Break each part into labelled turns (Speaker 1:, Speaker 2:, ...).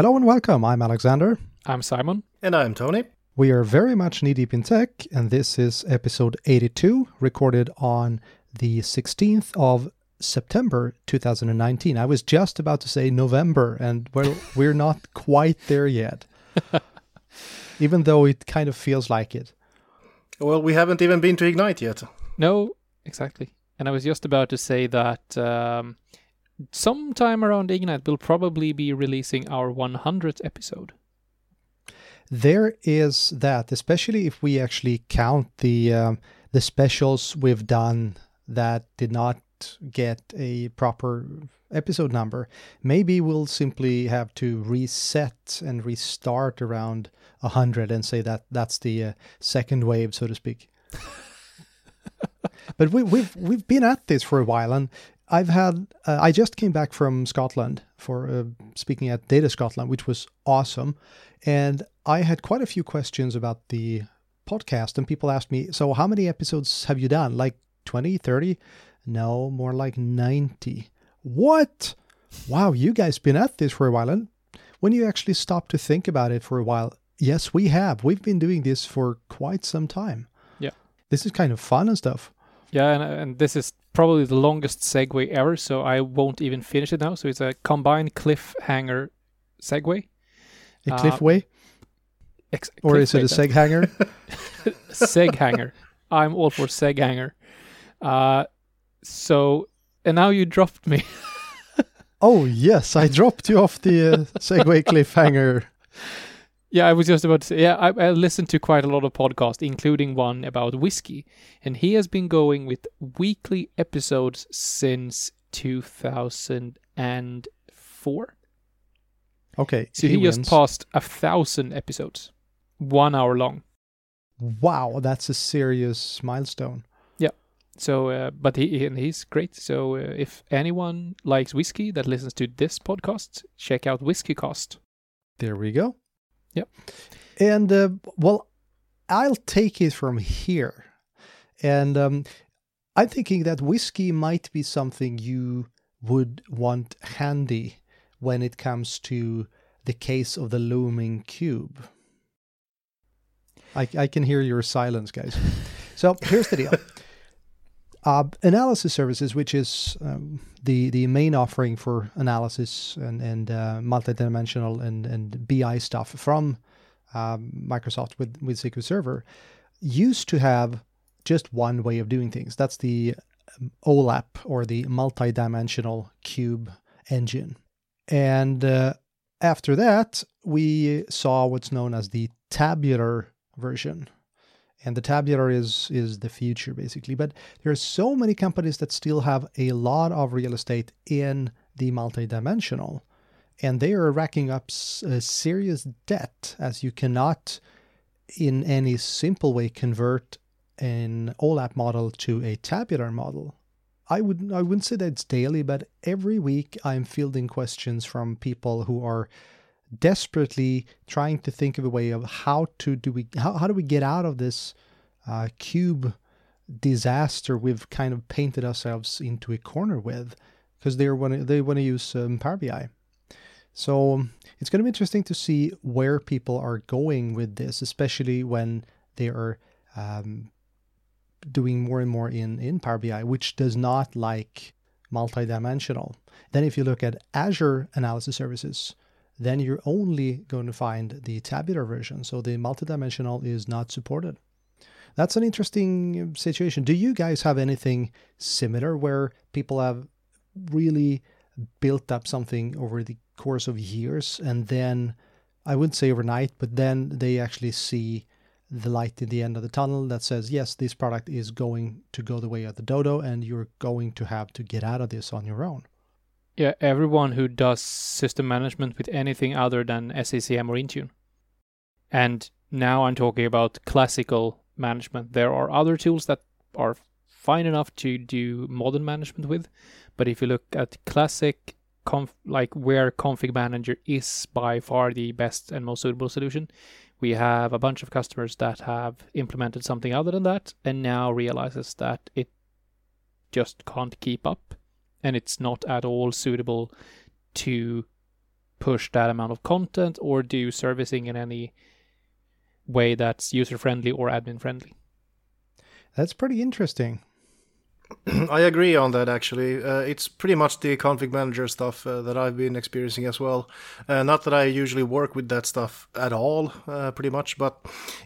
Speaker 1: Hello and welcome. I'm Alexander.
Speaker 2: I'm Simon.
Speaker 3: And I'm Toni.
Speaker 1: We are very much knee deep in tech, and this is episode 82, recorded on the 16th of September 2019. I was just about to say November, and well, we're not quite there yet, even though it kind of feels like it.
Speaker 3: Well, we haven't even been to Ignite yet.
Speaker 2: No, exactly. And I was just about to say that um, sometime around Ignite, we'll probably be releasing our 100th episode.
Speaker 1: There is that, especially if we actually count the um, the specials we've done that did not get a proper episode number. Maybe we'll simply have to reset and restart around 100 and say that that's the uh, second wave, so to speak. but we, we've we've been at this for a while, and I've had uh, I just came back from Scotland for uh, speaking at Data Scotland, which was awesome, and I had quite a few questions about the podcast, and people asked me, "So how many episodes have you done? Like 20, 30?" No, more like 90. What? Wow, you guys been at this for a while, and when you actually stop to think about it for a while, yes, we have. We've been doing this for quite some time.
Speaker 2: Yeah,
Speaker 1: this is kind of fun and stuff.
Speaker 2: Yeah, and, and this is probably the longest segue ever, so I won't even finish it now. So it's a combined cliffhanger segue.
Speaker 1: A cliffway? Uh, ex- or is it a seg hanger?
Speaker 2: seg hanger. I'm all for seg hanger. Uh, so, and now you dropped me.
Speaker 1: oh, yes, I dropped you off the uh, segue cliffhanger.
Speaker 2: Yeah, I was just about to say, yeah, I, I listened to quite a lot of podcasts, including one about whiskey. And he has been going with weekly episodes since 2004.
Speaker 1: Okay.
Speaker 2: So he, he just passed a thousand episodes, one hour long.
Speaker 1: Wow, that's a serious milestone. Yeah.
Speaker 2: So, uh, but he and he's great. So, uh, if anyone likes whiskey that listens to this podcast, check out WhiskyCast.
Speaker 1: There we go.
Speaker 2: Yep.
Speaker 1: And uh, well, I'll take it from here. And um, I'm thinking that whiskey might be something you would want handy when it comes to the case of the looming cube. I, I can hear your silence, guys. So here's the deal. Uh, analysis services, which is um, the the main offering for analysis and and uh, multidimensional and and BI stuff from um, Microsoft with with SQL Server, used to have just one way of doing things. That's the um, OLAP or the multidimensional cube engine, and uh, after that we saw what's known as the tabular version and the tabular is is the future basically but there are so many companies that still have a lot of real estate in the multidimensional and they are racking up a uh, serious debt as you cannot in any simple way convert an OLAP model to a tabular model. I would I wouldn't say that it's daily, but every week I'm fielding questions from people who are desperately trying to think of a way of how to do we how, how do we get out of this uh, cube disaster we've kind of painted ourselves into a corner with because they want they want to use um, Power BI. So it's going to be interesting to see where people are going with this, especially when they are um, doing more and more in in Power BI, which does not like multidimensional. Then if you look at Azure analysis services, then you're only going to find the tabular version. So the multidimensional is not supported. That's an interesting um, situation. Do you guys have anything similar where people have really built up something over the course of years and then I wouldn't say overnight, but then they actually see the light in the end of the tunnel that says, yes, this product is going to go the way of the dodo and you're going to have to get out of this on your own.
Speaker 2: Yeah, everyone who does system management with anything other than SCCM or Intune. And now I'm talking about classical management. There are other tools that are fine enough to do modern management with, but if you look at classic conf- like where config manager is by far the best and most suitable solution, we have a bunch of customers that have implemented something other than that and now realizes that it just can't keep up and it's not at all suitable to push that amount of content or do servicing in any way that's user friendly or admin friendly.
Speaker 1: That's pretty interesting.
Speaker 3: I agree on that actually. Uh, it's pretty much the config manager stuff uh, that I've been experiencing as well. Uh, not that I usually work with that stuff at all, uh, pretty much, but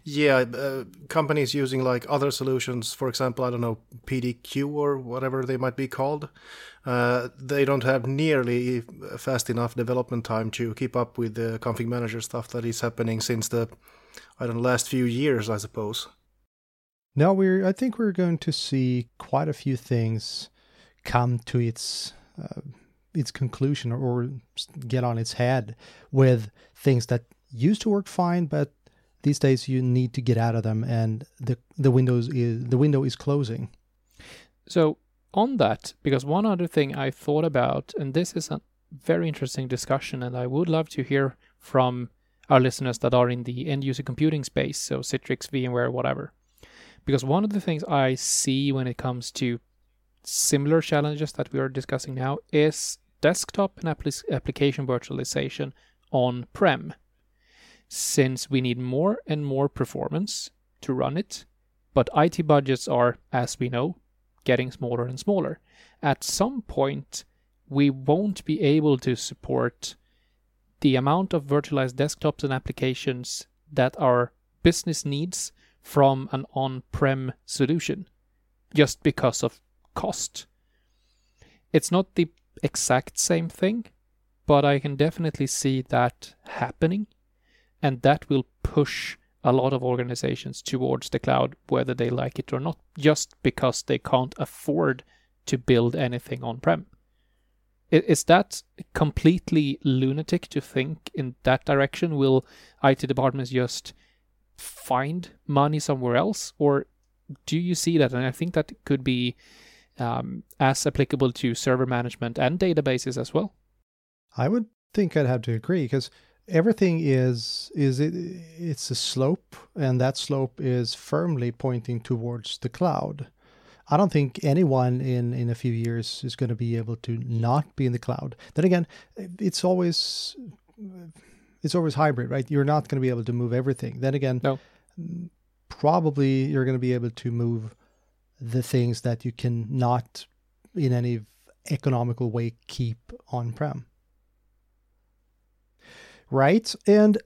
Speaker 3: yeah, uh, companies using like other solutions, for example, I don't know, PDQ or whatever they might be called, uh, they don't have nearly fast enough development time to keep up with the config manager stuff that is happening since the, I don't know, last few years, I suppose.
Speaker 1: No, we're. I think we're going to see quite a few things come to its uh, its conclusion or, or get on its head with things that used to work fine, but these days you need to get out of them, and the the windows is the window is closing.
Speaker 2: So on that, because one other thing I thought about, and this is a very interesting discussion, and I would love to hear from our listeners that are in the end user computing space, so Citrix, VMware, whatever because one of the things I see when it comes to similar challenges that we are discussing now is desktop and apl- application virtualization on prem. Since we need more and more performance to run it, but IT budgets are, as we know, getting smaller and smaller. At some point, we won't be able to support the amount of virtualized desktops and applications that our business needs from an on prem solution just because of cost. It's not the exact same thing, but I can definitely see that happening, and that will push a lot of organizations towards the cloud, whether they like it or not, just because they can't afford to build anything on prem. Is that completely lunatic to think in that direction? Will IT departments just find money somewhere else, or do you see that? And I think that could be um, as applicable to server management and databases as well.
Speaker 1: I would think I'd have to agree because everything is is it it's a slope, and that slope is firmly pointing towards the cloud. I don't think anyone in in a few years is going to be able to not be in the cloud. Then again, it's always it's always hybrid, right? You're not going to be able to move everything. Then again,
Speaker 2: no.
Speaker 1: probably you're going to be able to move the things that you can not in any economical way keep on prem. Right? And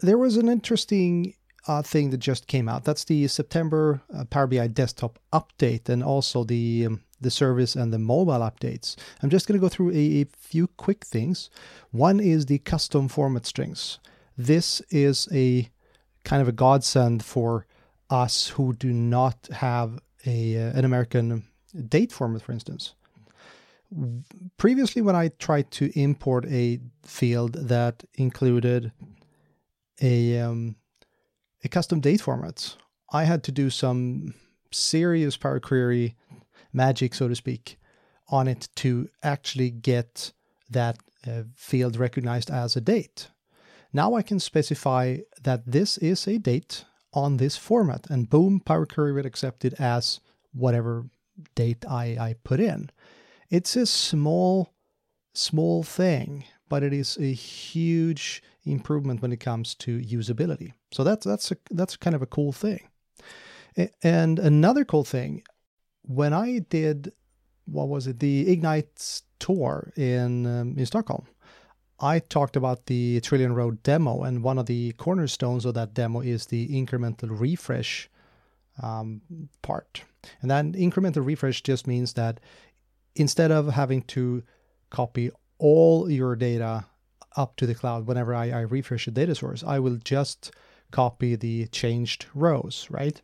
Speaker 1: there was an interesting uh, thing that just came out. That's the September uh, Power BI desktop update and also the um, the service and the mobile updates. I'm just going to go through a, a, few quick things. One is the custom format strings. This is a kind of a godsend for us who do not have a uh, an American date format, for instance. Previously, when I tried to import a field that included a um, a custom date format, I had to do some serious Power Query magic, so to speak, on it to actually get that uh, field recognized as a date. Now I can specify that this is a date on this format, and boom, Power Query will accept it as whatever date I, I put in. It's a small, small thing, but it is a huge improvement when it comes to usability. So that's that's a, that's kind of a cool thing. And another cool thing, when I did what was it the Ignite tour in um, in Stockholm, I talked about the Trillion Row demo, and one of the cornerstones of that demo is the incremental refresh um, part. And that incremental refresh just means that instead of having to copy all your data up to the cloud whenever I, I refresh a data source, I will just copy the changed rows, right?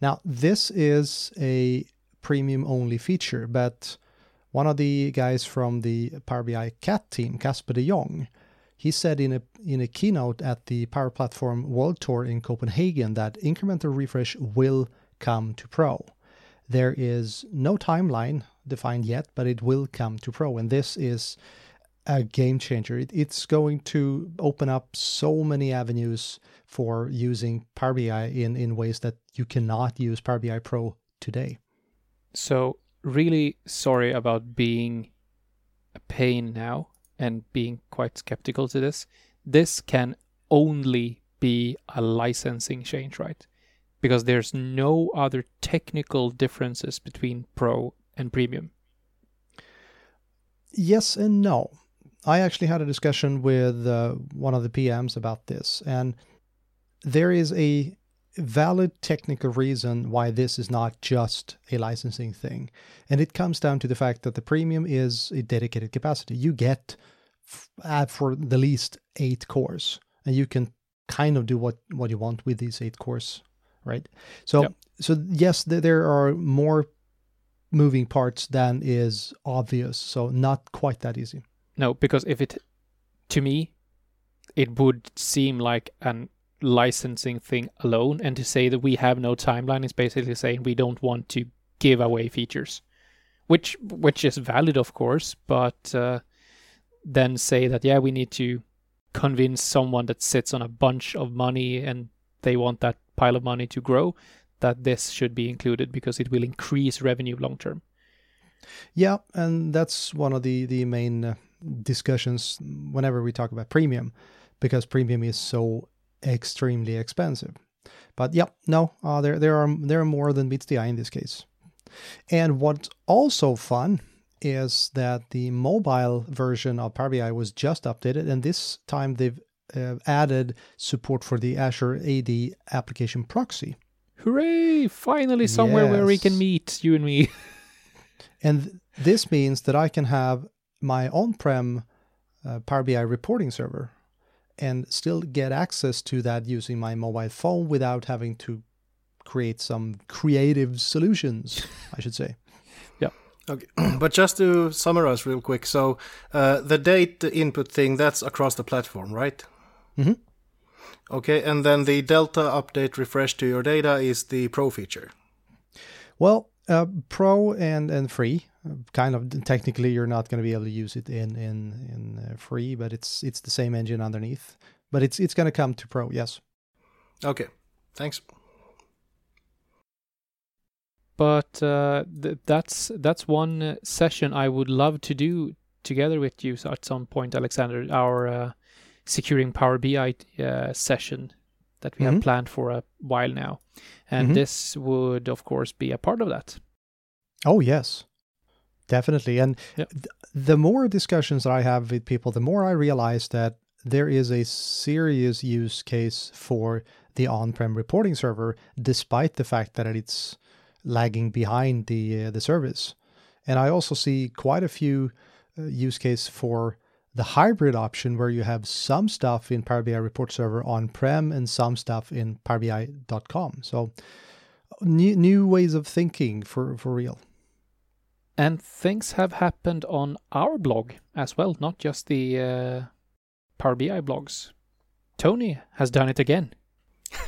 Speaker 1: Now, this is a premium only feature, but one of the guys from the Power BI CAT team, Kasper de Jonge, he said in a in a keynote at the Power Platform World Tour in Copenhagen that incremental refresh will come to Pro. There is no timeline defined yet, but it will come to Pro, and this is a game changer. It, it's going to open up so many avenues for using Power BI in, in ways that you cannot use Power BI Pro today.
Speaker 2: So, really sorry about being a pain now and being quite skeptical to this, this can only be a licensing change, right? Because there's no other technical differences between Pro and Premium.
Speaker 1: Yes and no. I actually had a discussion with uh, one of the PMs about this, and there is a valid technical reason why this is not just a licensing thing. And it comes down to the fact that the premium is a dedicated capacity. You get f- for the least eight cores, and you can kind of do what, what you want with these eight cores, right? So, yep. so yes, th- there are more moving parts than is obvious. So, not quite that easy.
Speaker 2: No, because if it, to me, it would seem like an licensing thing alone. And to say that we have no timeline is basically saying we don't want to give away features, which which is valid, of course. But uh, then say that yeah, we need to convince someone that sits on a bunch of money and they want that pile of money to grow that this should be included because it will increase revenue long term.
Speaker 1: Yeah, and that's one of the the main uh, discussions whenever we talk about premium because premium is so extremely expensive. But yeah, no, uh, there there are there are more than meets the eye in this case. And what's also fun is that the mobile version of Power BI was just updated, and this time they've uh, added support for the Azure AD application proxy.
Speaker 2: Hooray! Finally, somewhere yes. where we can meet you and me.
Speaker 1: and this means that I can have my on-prem uh, Power BI reporting server and still get access to that using my mobile phone without having to create some creative solutions, I should say.
Speaker 2: Yeah.
Speaker 3: Okay. but just to summarize real quick, so uh, the date input thing that's across the platform, right?
Speaker 1: Mm-hmm.
Speaker 3: Okay, and then the Delta update refresh to your data is the Pro feature.
Speaker 1: Well, uh, Pro and and free kind of technically you're not going to be able to use it in in in uh, free but it's it's the same engine underneath but it's it's going to come to pro yes
Speaker 3: okay thanks
Speaker 2: but uh, th- that's that's one uh, session I would love to do together with you at some point, Alexander. Our uh, securing Power BI uh, session that we mm-hmm. have planned for a while now, and mm-hmm. this would of course be a part of that.
Speaker 1: Oh yes, Definitely. And th- the more discussions that I have with people, the more I realize that there is a serious use case for the on-prem reporting server, despite the fact that it's lagging behind the uh, the service. And I also see quite a few uh, use case for the hybrid option where you have some stuff in Power BI report server on-prem and some stuff in powerbi.com. So new, new ways of thinking for, for real.
Speaker 2: And things have happened on our blog as well, not just the uh, Power BI blogs. Toni has done it again.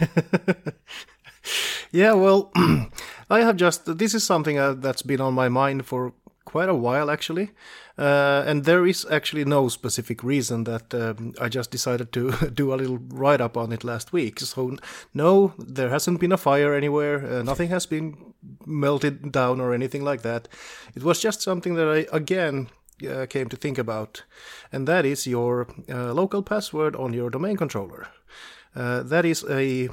Speaker 3: yeah, well, I have just. This is something uh, that's been on my mind for quite a while actually, uh, and there is actually no specific reason that um, I just decided to do a little write up on it last week. So no, there hasn't been a fire anywhere. Uh, nothing has been melted down or anything like that. It was just something that I again uh, came to think about, and that is your uh, local password on your domain controller. Uh, that is a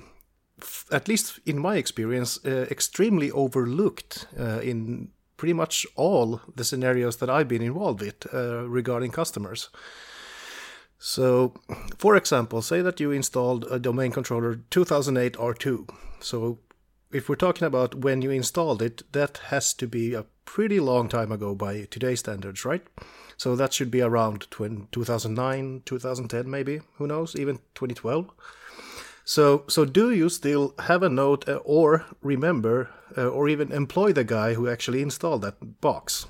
Speaker 3: at least in my experience, uh, extremely overlooked in pretty much all the scenarios that I've been involved with uh, regarding customers. So, for example, say that you installed a domain controller 2008 R2. So, if we're talking about when you installed it, that has to be a pretty long time ago by today's standards, right? So that should be around 2009, 2010, maybe. Who knows? Even 2012. So, so do you still have a note uh, or remember uh, or even employ the guy who actually installed that box?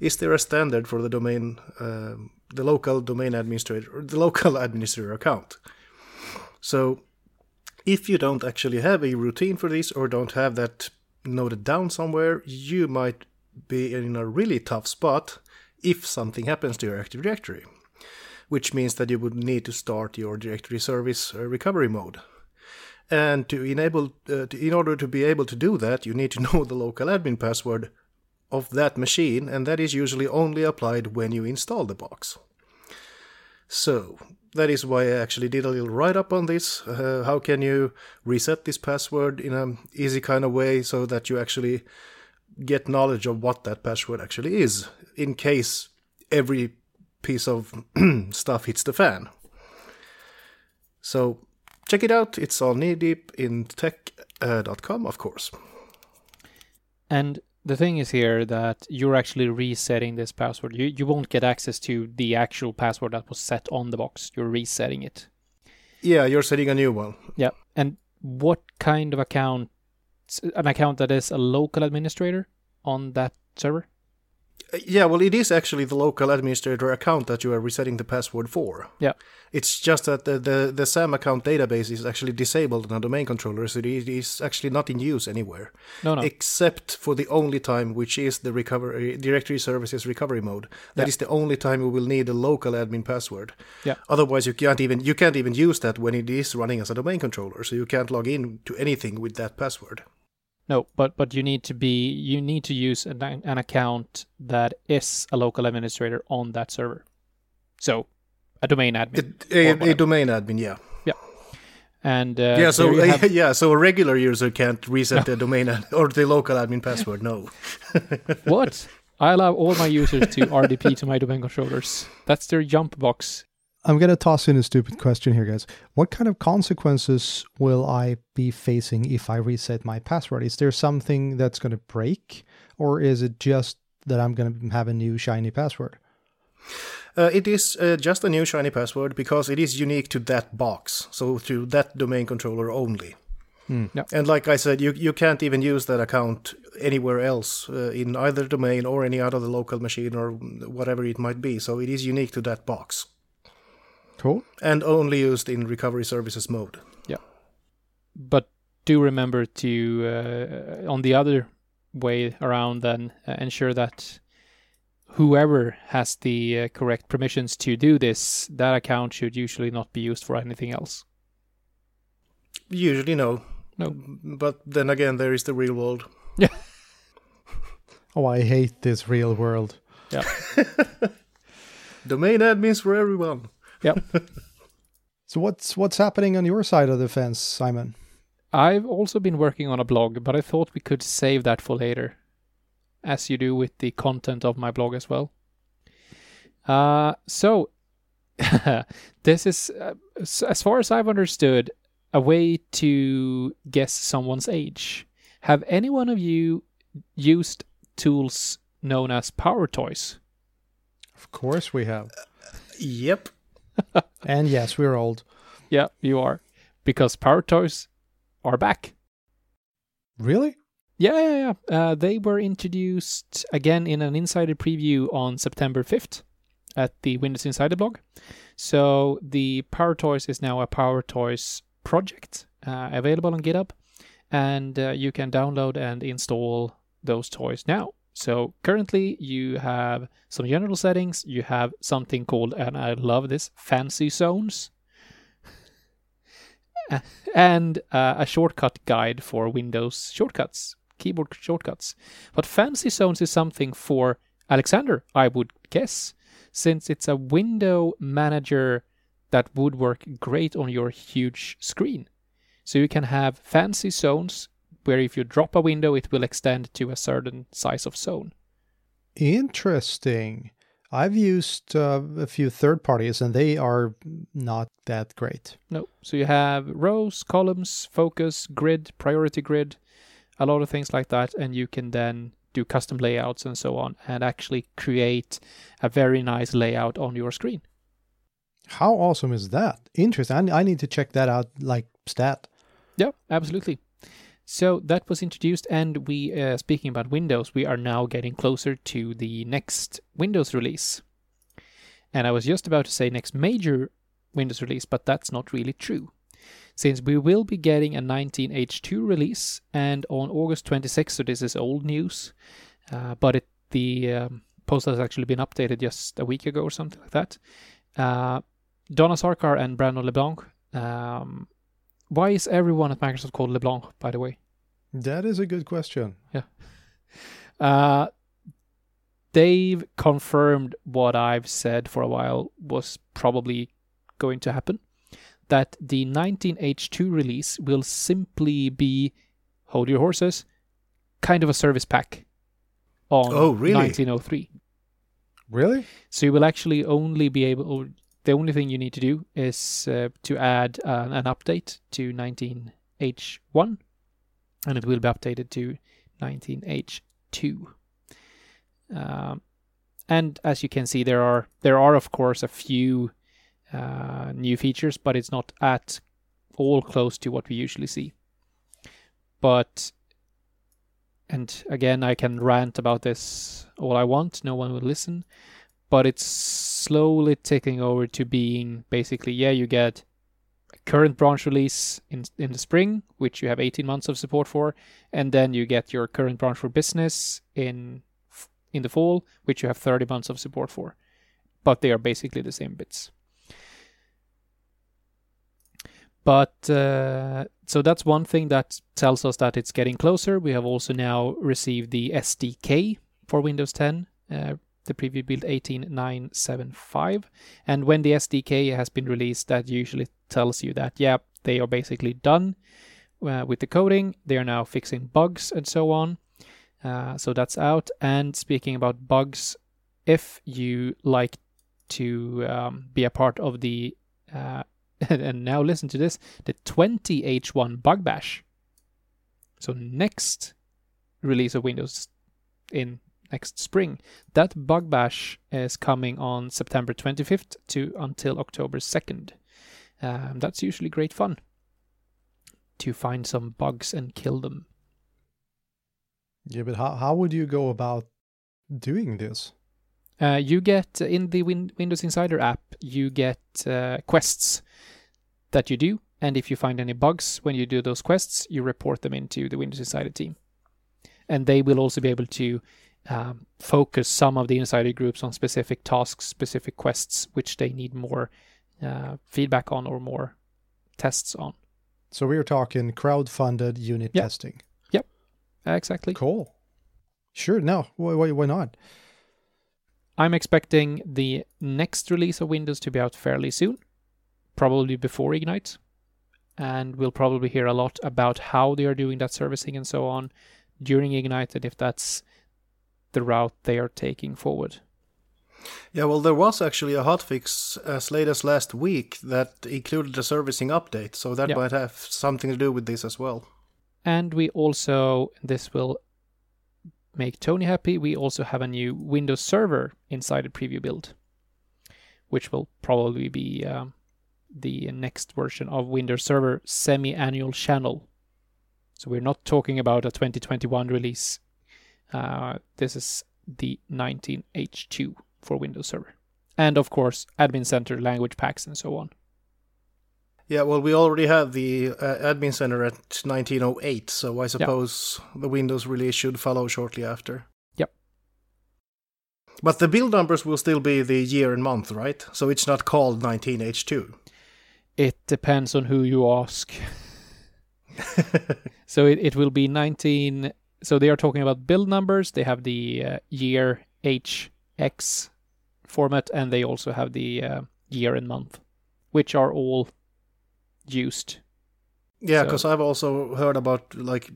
Speaker 3: Is there a standard for the domain, uh, the local domain administrator, or the local administrator account? So, if you don't actually have a routine for this or don't have that noted down somewhere, you might be in a really tough spot if something happens to your Active Directory which means that you would need to start your directory service uh, recovery mode. And to enable, uh, to, in order to be able to do that, you need to know the local admin password of that machine, and that is usually only applied when you install the box. So that is why I actually did a little write up on this. Uh, how can you reset this password in an easy kind of way so that you actually get knowledge of what that password actually is in case every piece of stuff hits the fan. So check it out. It's on kneedeepintech.com, uh, of course.
Speaker 2: And the thing is here that you're actually resetting this password. You you won't get access to the actual password that was set on the box. You're resetting it.
Speaker 3: Yeah, you're setting a new one.
Speaker 2: Yeah. And what kind of account? An account that is a local administrator on that server?
Speaker 3: Uh, Yeah, well, it is actually the local administrator account that you are resetting the password for.
Speaker 2: Yeah.
Speaker 3: It's just that the, the, the SAM account database is actually disabled on a domain controller, so it is actually not in use anywhere,
Speaker 2: No, no.
Speaker 3: except for the only time, which is the recovery directory services recovery mode. That
Speaker 2: Yeah.
Speaker 3: is the only time you will need a local admin password.
Speaker 2: Yeah.
Speaker 3: Otherwise, you can't even you can't even use that when it is running as a domain controller, so you can't log in to anything with that password.
Speaker 2: No, but but you need to be you need to use an, an account that is a local administrator on that server. So, a domain admin.
Speaker 3: It, a, a domain admin, yeah. Yeah.
Speaker 2: and uh,
Speaker 3: yeah, so
Speaker 2: have-
Speaker 3: yeah, so a regular user can't reset the domain ad- or the local admin password. No.
Speaker 2: what? I allow all my users to RDP to my domain controllers. That's their jump box.
Speaker 1: I'm going to toss in a stupid question here, guys. What kind of consequences will I be facing if I reset my password? Is there something that's going to break, or is it just that I'm going to have a new shiny password?
Speaker 3: Uh, it is uh, just a new shiny password because it is unique to that box, so to that domain controller only.
Speaker 2: Yeah.
Speaker 3: And like I said, you you can't even use that account anywhere else uh, in either domain or any other local machine or whatever it might be. So it is unique to that box
Speaker 1: Cool.
Speaker 3: and only used in recovery services mode. Yeah.
Speaker 2: But do remember to, uh, on the other way around, then uh, ensure that whoever has the uh, correct permissions to do this, that account should usually not be used for anything else.
Speaker 3: Usually, no.
Speaker 2: No.
Speaker 3: But then again, there is the real world. Yeah.
Speaker 1: oh, I hate this real world. Yeah.
Speaker 3: Domain admins for everyone.
Speaker 1: So what's what's happening on your side of the fence, Simon?
Speaker 2: I've also been working on a blog, but I thought we could save that for later, as you do with the content of my blog as well. Uh, so, this is, uh, s- as far as I've understood, a way to guess someone's age. Have any one of you used tools known as Power Toys?
Speaker 1: Of course we have.
Speaker 3: Yep.
Speaker 1: And yes, we're old.
Speaker 2: Yeah, you are, because Power Toys are back.
Speaker 1: Really?
Speaker 2: Yeah, yeah, yeah. Uh, they were introduced again in an insider preview on September 5th at the Windows Insider blog. So the Power Toys is now a Power Toys project uh, available on GitHub, and uh, you can download and install those toys now. So currently you have some general settings. You have something called, and I love this, fancy zones. and uh, a shortcut guide for Windows shortcuts, keyboard shortcuts. But Fancy Zones is something for Alexander, I would guess, since it's a window manager that would work great on your huge screen. So you can have fancy zones where if you drop a window, it will extend to a certain size of zone.
Speaker 1: Interesting. I've used uh, a few third parties and they are not that great.
Speaker 2: No. So you have rows, columns, focus, grid, priority grid, a lot of things like that, and you can then do custom layouts and so on, and actually create a very nice layout on your screen.
Speaker 1: How awesome is that? Interesting. I, I need to check that out like stat.
Speaker 2: Yeah, absolutely. So that was introduced, and we, uh, speaking about Windows, we are now getting closer to the next Windows release. And I was just about to say next major Windows release, but that's not really true. Since we will be getting a 19H2 release, and on August 26th, so this is old news, uh, but it, the um, post has actually been updated just a week ago or something like that. Uh, Dona Sarkar and Brandon LeBlanc um, why is everyone at Microsoft called LeBlanc, by the way?
Speaker 1: That is a good question. Yeah.
Speaker 2: Uh, they've confirmed what I've said for a while was probably going to happen. That the 19H2 release will simply be, hold your horses, kind of a service pack on
Speaker 3: Oh, really?
Speaker 2: 1903.
Speaker 1: Really?
Speaker 2: So you will actually only be able, the only thing you need to do is uh, to add uh, an update to 19H1, and it will be updated to 19H2. Um, and as you can see, there are there are of course a few uh, new features, but it's not at all close to what we usually see. But and again, I can rant about this all I want. No one will listen but it's slowly taking over to being basically yeah you get current branch release in in the spring which you have 18 months of support for and then you get your current branch for business in in the fall which you have 30 months of support for. But they are basically the same bits. But uh, so that's one thing that tells us that it's getting closer. We have also now received the sdk for windows 10 uh, the preview build 18975 and when the SDK has been released that usually tells you that yeah they are basically done uh, with the coding. They are now fixing bugs and so on. Uh, so that's out. And speaking about bugs if you like to um, be a part of the uh, and now listen to this the 20h1 bug bash. So next release of windows in next spring. That bug bash is coming on September 25th to until October 2nd. Um, that's usually great fun to find some bugs and kill them.
Speaker 1: Yeah, but how, how would you go about doing this?
Speaker 2: Uh, you get in the Win- Windows Insider app, you get uh, quests that you do, and if you find any bugs when you do those quests, you report them into the Windows Insider team. And they will also be able to um, focus some of the insider groups on specific tasks, specific quests, which they need more uh, feedback on or more tests on.
Speaker 1: So we're talking crowd-funded unit
Speaker 2: Yep.
Speaker 1: testing.
Speaker 2: Yep, exactly.
Speaker 1: Cool. Sure. No. Why, why, why not?
Speaker 2: I'm expecting the next release of Windows to be out fairly soon, probably before Ignite. And we'll probably hear a lot about how they are doing that servicing and so on during Ignite and if that's the route they are taking forward.
Speaker 3: Yeah, well, there was actually a hotfix as late as last week that included a servicing update, so that
Speaker 2: Yeah.
Speaker 3: might have something to do with this as well.
Speaker 2: And we also, this will make Toni happy, we also have a new Windows Server inside a preview build, which will probably be um, the next version of Windows Server semi annual channel. So we're not talking about a 2021 release. Uh, this is the 19H2 for Windows Server. And of course, Admin Center language packs and so on.
Speaker 3: Yeah, well, we already have the uh, admin center at 1908, so I suppose the Windows release should follow shortly after.
Speaker 2: Yep.
Speaker 3: But the build numbers will still be the year and month, right? So it's not called 19H2.
Speaker 2: It depends on who you ask. so it, it will be 19. So they are talking about build numbers. They have the uh, year HX format, and they also have the uh, year and month, which are all used.
Speaker 3: Yeah,
Speaker 2: So-
Speaker 3: because I've also heard about like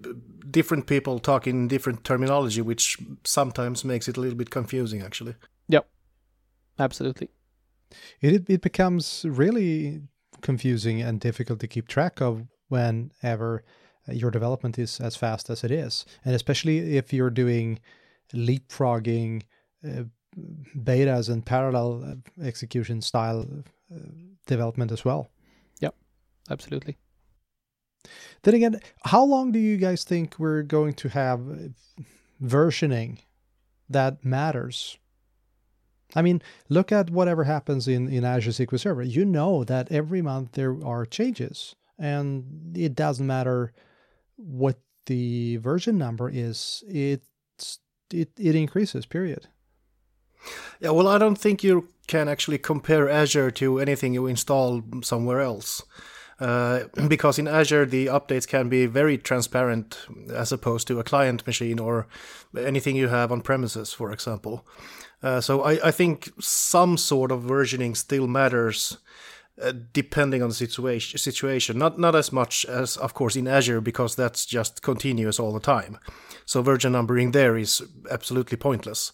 Speaker 3: different people talking different terminology, which sometimes makes it a little bit confusing, actually. Yeah.
Speaker 2: Absolutely.
Speaker 1: It it becomes really confusing and difficult to keep track of whenever your development is as fast as it is, and especially if you're doing leapfrogging uh, betas and parallel uh, execution style uh, development as well.
Speaker 2: Yeah, absolutely.
Speaker 1: Then again, how long do you guys think we're going to have uh, versioning that matters? I mean, look at whatever happens in, in Azure SQL Server. You know that every month there are changes, and it doesn't matter what the version number is. It's it it increases. Period.
Speaker 3: Yeah, well, I don't think you can actually compare Azure to anything you install somewhere else. Uh, because in Azure, the updates can be very transparent as opposed to a client machine or anything you have on premises, for example. Uh, so I, I, think some sort of versioning still matters. Uh, depending on the situation, situation, not not as much as, of course, in Azure because that's just continuous all the time. So version numbering there is absolutely pointless.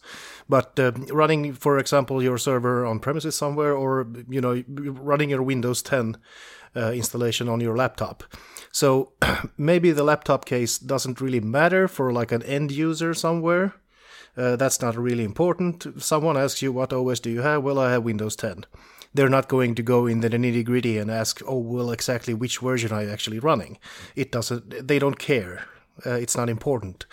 Speaker 3: But uh, running, for example, your server on premises somewhere, or you know, running your Windows 10 uh, installation on your laptop. So maybe the laptop case doesn't really matter for like an end user somewhere. Uh, that's not really important. Someone asks you what OS do you have? Well, I have Windows 10. They're not going to go in the nitty gritty and ask, oh, well, exactly which version are you actually running? It doesn't. They don't care. Uh, it's not important.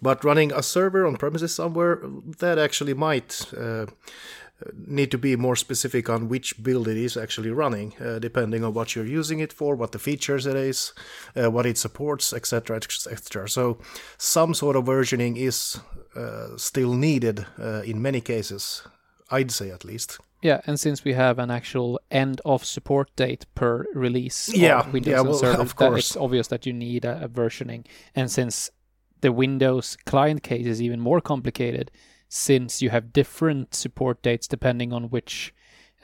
Speaker 3: But running a server on premises somewhere, that actually might uh, need to be more specific on which build it is actually running, uh, depending on what you're using it for, what the features it is, uh, what it supports, etc., etc. So some sort of versioning is uh, still needed uh, in many cases, I'd say at least.
Speaker 2: Yeah, and since we have an actual end of support date per release
Speaker 3: yeah,
Speaker 2: Windows
Speaker 3: yeah, well,
Speaker 2: server,
Speaker 3: of course.
Speaker 2: it's obvious that you need a, a versioning. And since the Windows client case is even more complicated, since you have different support dates depending on which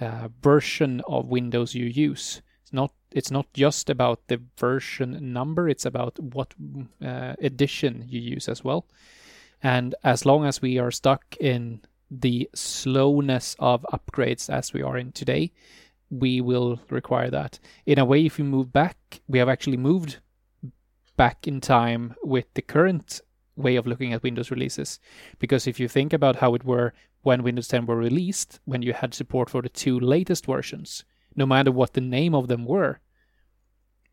Speaker 2: uh, version of Windows you use. It's not it's not just about the version number; it's about what uh, edition you use as well. And as long as we are stuck in the slowness of upgrades as we are in today, we will require that. In a way, if we move back, we have actually moved back in time with the current way of looking at Windows releases. Because if you think about how it were when Windows 10 were released, when you had support for the two latest versions, no matter what the name of them were,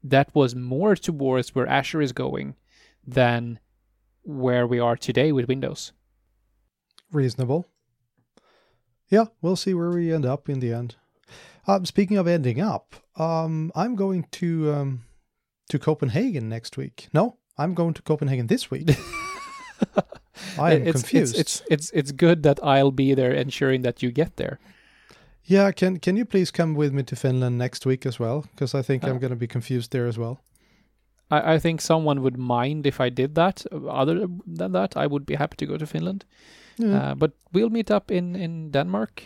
Speaker 2: that was more towards where Azure is going than where we are today with Windows.
Speaker 1: Reasonable. Yeah, we'll see where we end up in the end. Um, speaking of ending up, um, I'm going to um, to Copenhagen next week. No, I'm going to Copenhagen this week. I am
Speaker 2: it's,
Speaker 1: confused.
Speaker 2: It's, it's it's it's good that I'll be there, ensuring that you get there.
Speaker 1: Yeah, can can you please come with me to Finland next week as well? Because I think uh, I'm going to be confused there as well.
Speaker 2: I, I think someone would mind if I did that. Other than that, I would be happy to go to Finland. Yeah. Uh, but we'll meet up in in Denmark.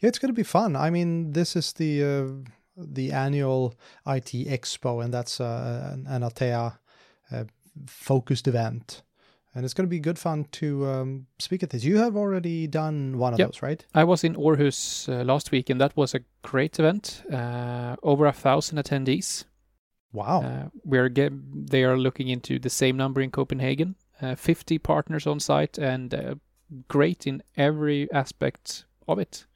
Speaker 1: Yeah, it's going to be fun. I mean, this is the uh, the annual IT Expo, and that's uh, an, an Atea uh, focused event and it's going to be good fun to um, speak at this. You have already done one of yep. those, right?
Speaker 2: I was in Aarhus uh, last week, and that was a great event. Uh, over a thousand attendees.
Speaker 1: Wow!
Speaker 2: Uh, we're get, they are looking into the same number in Copenhagen. Uh, Fifty partners on site, and uh, great in every aspect of it.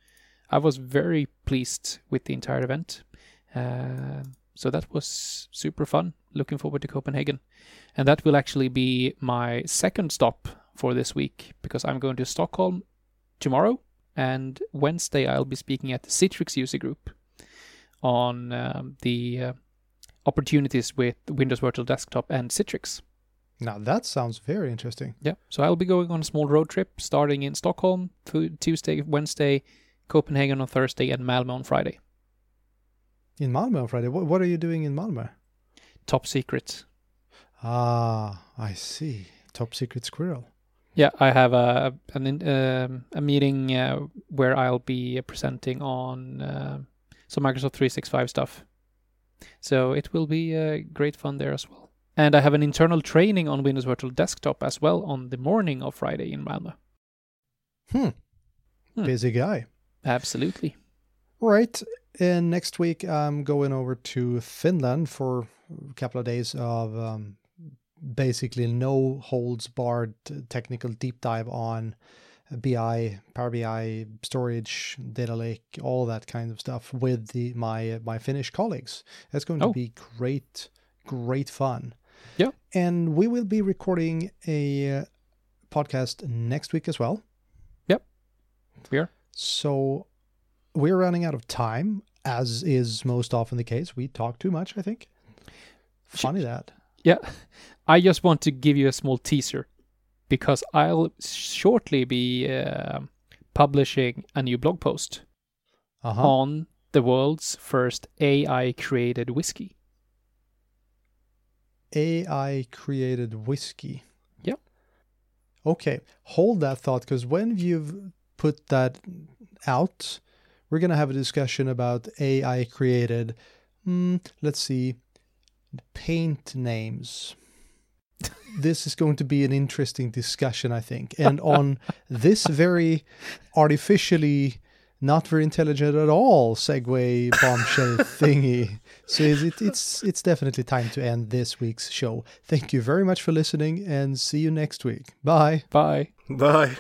Speaker 2: I was very pleased with the entire event. Uh, so that was super fun. Looking forward to Copenhagen. And that will actually be my second stop for this week because I'm going to Stockholm tomorrow. And Wednesday, I'll be speaking at the Citrix user group on um, the uh, opportunities with Windows Virtual Desktop and Citrix.
Speaker 1: Now that sounds very interesting.
Speaker 2: Yeah, so I'll be going on a small road trip starting in Stockholm Tuesday, Wednesday, Copenhagen on Thursday, and Malmo on Friday.
Speaker 1: In Malmo on Friday? What, what are you doing in Malmo?
Speaker 2: Top secret.
Speaker 1: Ah, I see. Top secret squirrel.
Speaker 2: Yeah, I have a an, um, a meeting uh, where I'll be presenting on uh, some Microsoft 365 stuff. So it will be uh, great fun there as well. And I have an internal training on Windows Virtual Desktop as well on the morning of Friday in Malmö.
Speaker 1: Hmm. hmm. Busy guy.
Speaker 2: Absolutely.
Speaker 1: Right. And next week I'm going over to Finland for a couple of days of um, basically no holds barred technical deep dive on BI, Power BI, storage, data lake, all that kind of stuff with the my my Finnish colleagues. It's going oh. to be great, great fun.
Speaker 2: Yeah,
Speaker 1: and we will be recording a podcast next week as well.
Speaker 2: Yep, we are.
Speaker 1: So we're running out of time, as is most often the case. We talk too much, I think. Funny that.
Speaker 2: Yeah, I just want to give you a small teaser because I'll shortly be uh, publishing a new blog post
Speaker 1: uh-huh.
Speaker 2: on the world's first AI created whiskey?
Speaker 1: AI created whiskey.
Speaker 2: Yeah.
Speaker 1: Okay, hold that thought because when you've put that out, we're going to have a discussion about AI created, mm, let's see, paint names. this is going to be an interesting discussion, I think. And on this very artificially not very intelligent at all segue bombshell thingy. So it's, it's it's definitely time to end this week's show. Thank you very much for listening and see you next week. Bye.
Speaker 2: Bye.
Speaker 3: Bye.